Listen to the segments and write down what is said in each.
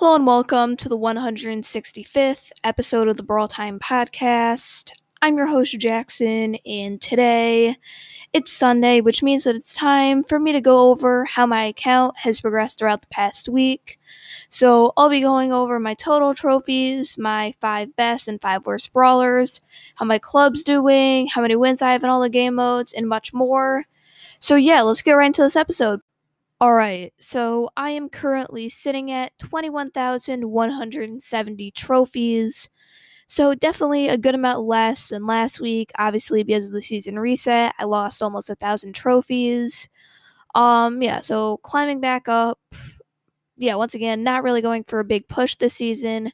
Hello and welcome to the 165th episode of the Brawl Time Podcast. I'm your host, Jackson, and today it's Sunday, which means that it's time for me to go over how my account has progressed throughout the past week. So, I'll be going over my total trophies, my five best and five worst brawlers, how my club's doing, how many wins I have in all the game modes, and much more. So, yeah, let's get right into this episode. All right, so I am currently sitting at 21,170 trophies. So definitely a good amount less than last week. Obviously, because of the season reset, I lost almost a thousand trophies. Um, yeah, so climbing back up. Yeah, once again, not really going for a big push this season.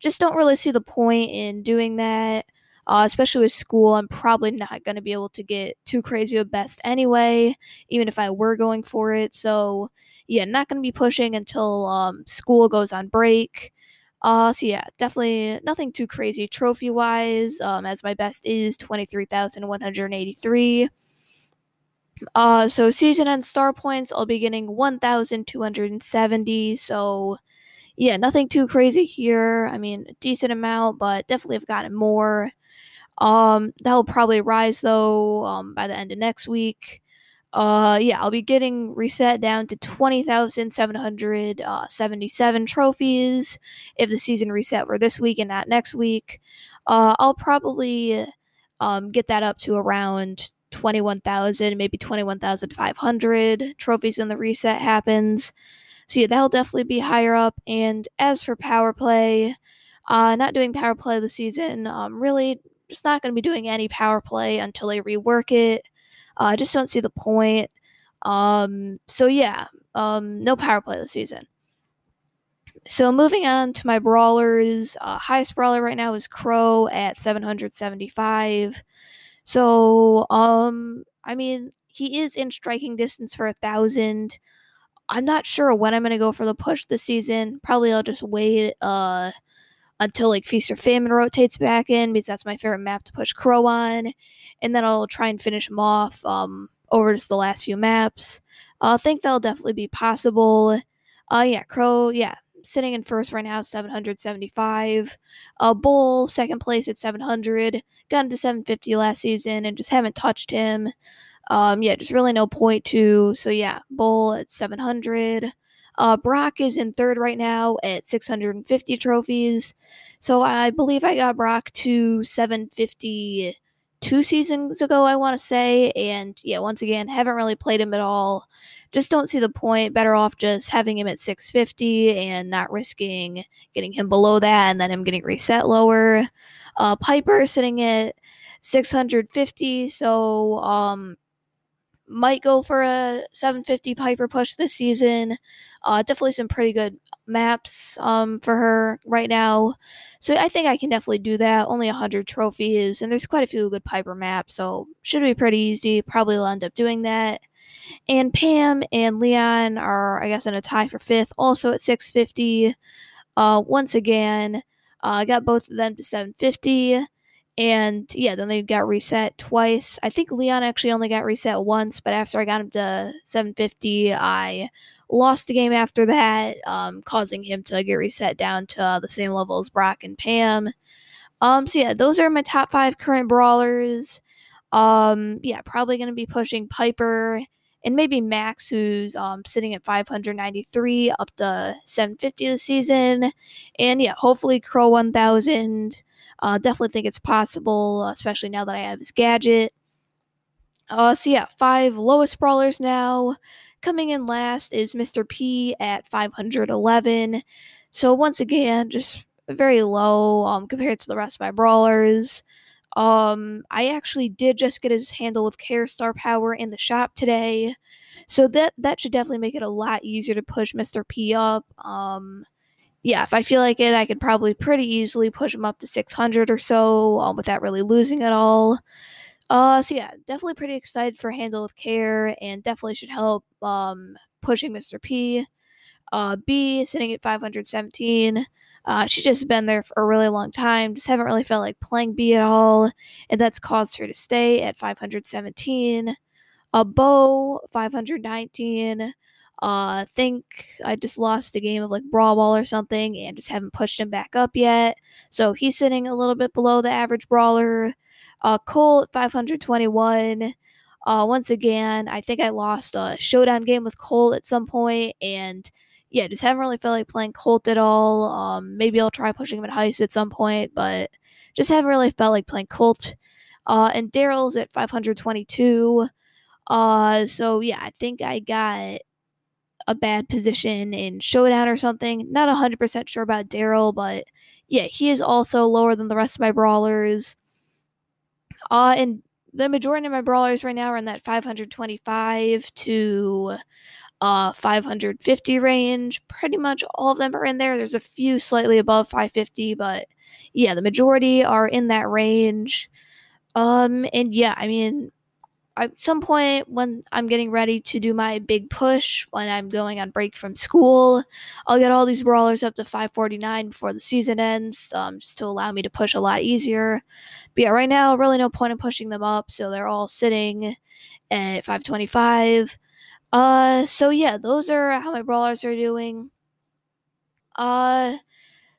Just don't really see the point in doing that uh, especially with school. I'm probably not going to be able to get too crazy of best anyway, even if I were going for it. So, yeah, not going to be pushing until um, school goes on break. Uh, so yeah, definitely nothing too crazy trophy wise. Um, as my best is twenty three thousand one hundred eighty three. Uh, so season end star points, I'll be getting one thousand two hundred and seventy. So yeah, nothing too crazy here. I mean, decent amount, but definitely have gotten more. Um, that will probably rise though um, by the end of next week. Uh, yeah, I'll be getting reset down to 20,777 uh, trophies if the season reset were this week and not next week. Uh, I'll probably um, get that up to around 21,000, maybe 21,500 trophies when the reset happens. So yeah, that'll definitely be higher up. And as for power play, uh, not doing power play this season. Um, really just not going to be doing any power play until they rework it. Uh, I just don't see the point. Um, so yeah, um, no power play this season. So moving on to my brawlers, uh, highest brawler right now is Crow at 775. So um, I mean he is in striking distance for a thousand. I'm not sure when I'm gonna go for the push this season. Probably I'll just wait. Uh, until like Feast or Famine rotates back in because that's my favorite map to push Crow on, and then I'll try and finish him off um, over just the last few maps. I uh, think that'll definitely be possible. Uh, yeah, Crow, yeah, sitting in first right now, 775. Uh, Bull, second place at 700. Got him to 750 last season and just haven't touched him. Um, yeah, just really no point to. So yeah, Bull at 700. Uh, Brock is in third right now at 650 trophies. So I believe I got Brock to 750 two seasons ago, I want to say. And yeah, once again, haven't really played him at all. Just don't see the point. Better off just having him at 650 and not risking getting him below that and then him getting reset lower. Uh, Piper sitting at 650. So, um, might go for a 750 Piper push this season. Uh, definitely some pretty good maps um, for her right now. So I think I can definitely do that. Only 100 trophies, and there's quite a few good Piper maps, so should be pretty easy. Probably will end up doing that. And Pam and Leon are, I guess, in a tie for fifth, also at 650. Uh, once again, uh, I uh, got both of them to 750. And yeah, then they got reset twice. I think Leon actually only got reset once, but after I got him to 750, I lost the game after that, um, causing him to get reset down to uh, the same level as Brock and Pam. Um, so yeah, those are my top five current brawlers. Um, yeah, probably going to be pushing Piper and maybe Max, who's um, sitting at 593 up to 750 this season. And yeah, hopefully Crow 1000. Uh, definitely think it's possible, especially now that I have his gadget. Uh, so yeah, five lowest brawlers now. Coming in last is Mr. P at 511. So once again, just very low um, compared to the rest of my brawlers. Um, I actually did just get his handle with Care Star Power in the shop today, so that that should definitely make it a lot easier to push Mr. P up. Um, yeah, if I feel like it, I could probably pretty easily push him up to 600 or so um, without really losing at all. Uh, so yeah, definitely pretty excited for Handle with Care, and definitely should help um pushing Mr. P. Uh, Bea sitting at 517. Uh, she's just been there for a really long time. Just haven't really felt like playing Bea at all, and that's caused her to stay at 517. A Bo 519. Uh, think I just lost a game of like Brawl Ball or something and just haven't pushed him back up yet. So he's sitting a little bit below the average brawler. Uh, Colt at 521. Uh, once again, I think I lost a showdown game with Colt at some point, and yeah, just haven't really felt like playing Colt at all. Um, maybe I'll try pushing him at Heist at some point, but just haven't really felt like playing Colt. Uh, and Darryl's at 522. Uh, so yeah, I think I got a bad position in Showdown or something. Not 100% sure about Darryl, but yeah, he is also lower than the rest of my brawlers. Uh, and the majority of my brawlers right now are in that 525 to uh 550 range. Pretty much all of them are in there. There's a few slightly above 550, but yeah, the majority are in that range. Um and yeah, I mean at some point when I'm getting ready to do my big push, when I'm going on break from school, I'll get all these brawlers up to 549 before the season ends, um, just to allow me to push a lot easier. But yeah, right now, really no point in pushing them up, so they're all sitting at 525. Uh, so yeah, those are how my brawlers are doing. Uh,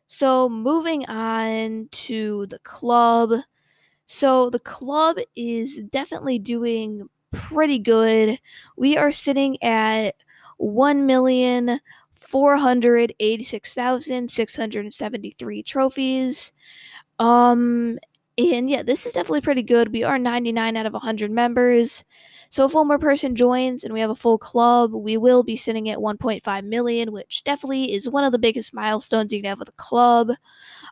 so moving on to the club. So the club is definitely doing pretty good. We are sitting at one million four hundred eighty-six thousand six hundred seventy-three trophies. Um, and yeah, this is definitely pretty good. We are 99 out of 100 members. So if one more person joins and we have a full club, we will be sitting at 1.5 million, which definitely is one of the biggest milestones you can have with a club.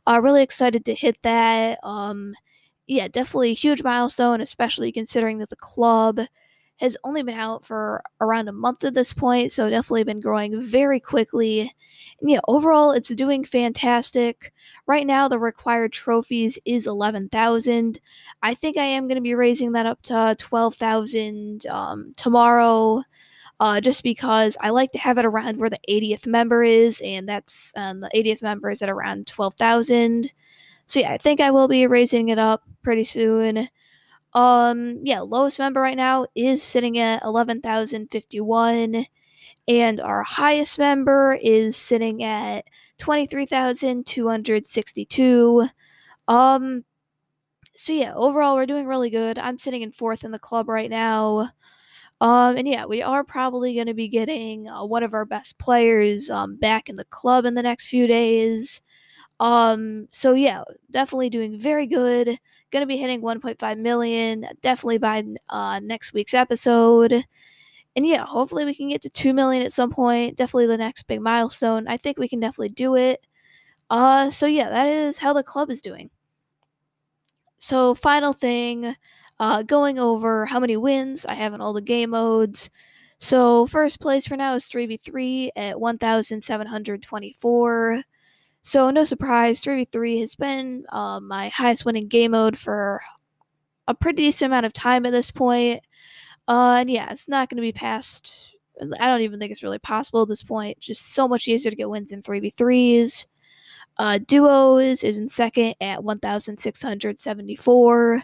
Uh, really excited to hit that. Um, yeah, definitely a huge milestone, especially considering that the club has only been out for around a month at this point, so definitely been growing very quickly. And yeah, overall, it's doing fantastic. Right now, the required trophies is 11,000. I think I am going to be raising that up to 12,000 um, tomorrow. Uh, just because I like to have it around where the 80th member is, and that's um, the 80th member is at around 12,000. So yeah, I think I will be raising it up pretty soon. Um, yeah, lowest member right now is sitting at 11,051 and our highest member is sitting at 23,262. Um so yeah, overall we're doing really good. I'm sitting in fourth in the club right now. Um and yeah, we are probably going to be getting uh, one of our best players um back in the club in the next few days. Um, so yeah, definitely doing very good. Gonna be hitting 1.5 million definitely by uh, next week's episode. And yeah, hopefully we can get to 2 million at some point. Definitely the next big milestone. I think we can definitely do it. Uh, so yeah, that is how the club is doing. So final thing, uh, going over how many wins I have in all the game modes. So first place for now is 3v3 at 1,724. So, no surprise, 3v3 has been uh, my highest winning game mode for a pretty decent amount of time at this point. Uh, and yeah, it's not going to be past. I don't even think it's really possible at this point. Just so much easier to get wins in 3v3s. Uh, duos is in second at 1,674.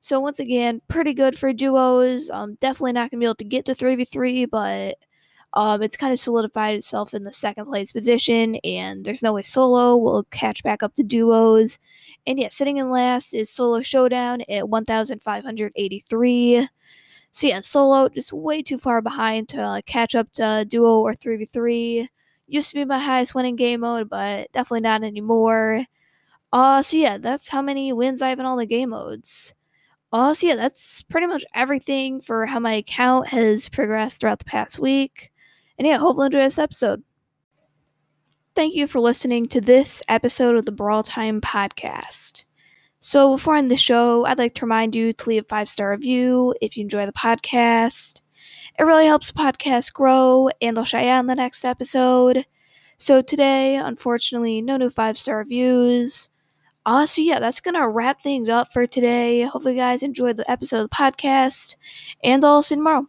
So, once again, pretty good for duos. Um, definitely not going to be able to get to 3v3, but um, it's kind of solidified itself in the second place position, and there's no way solo will catch back up to duos. And yeah, sitting in last is Solo Showdown at 1,583. So yeah, solo just way too far behind to uh, catch up to duo or 3v3. Used to be my highest winning game mode, but definitely not anymore. Uh, so yeah, that's how many wins I have in all the game modes. Uh, so yeah, that's pretty much everything for how my account has progressed throughout the past week. And yeah, hopefully enjoy this episode. Thank you for listening to this episode of the Brawl Time podcast. So before I end the show, I'd like to remind you to leave a five star review if you enjoy the podcast. It really helps the podcast grow, and I'll shout you in the next episode. So today, unfortunately, no new five star reviews. Uh, so yeah, that's gonna wrap things up for today. Hopefully, you guys enjoyed the episode of the podcast, and I'll see you tomorrow.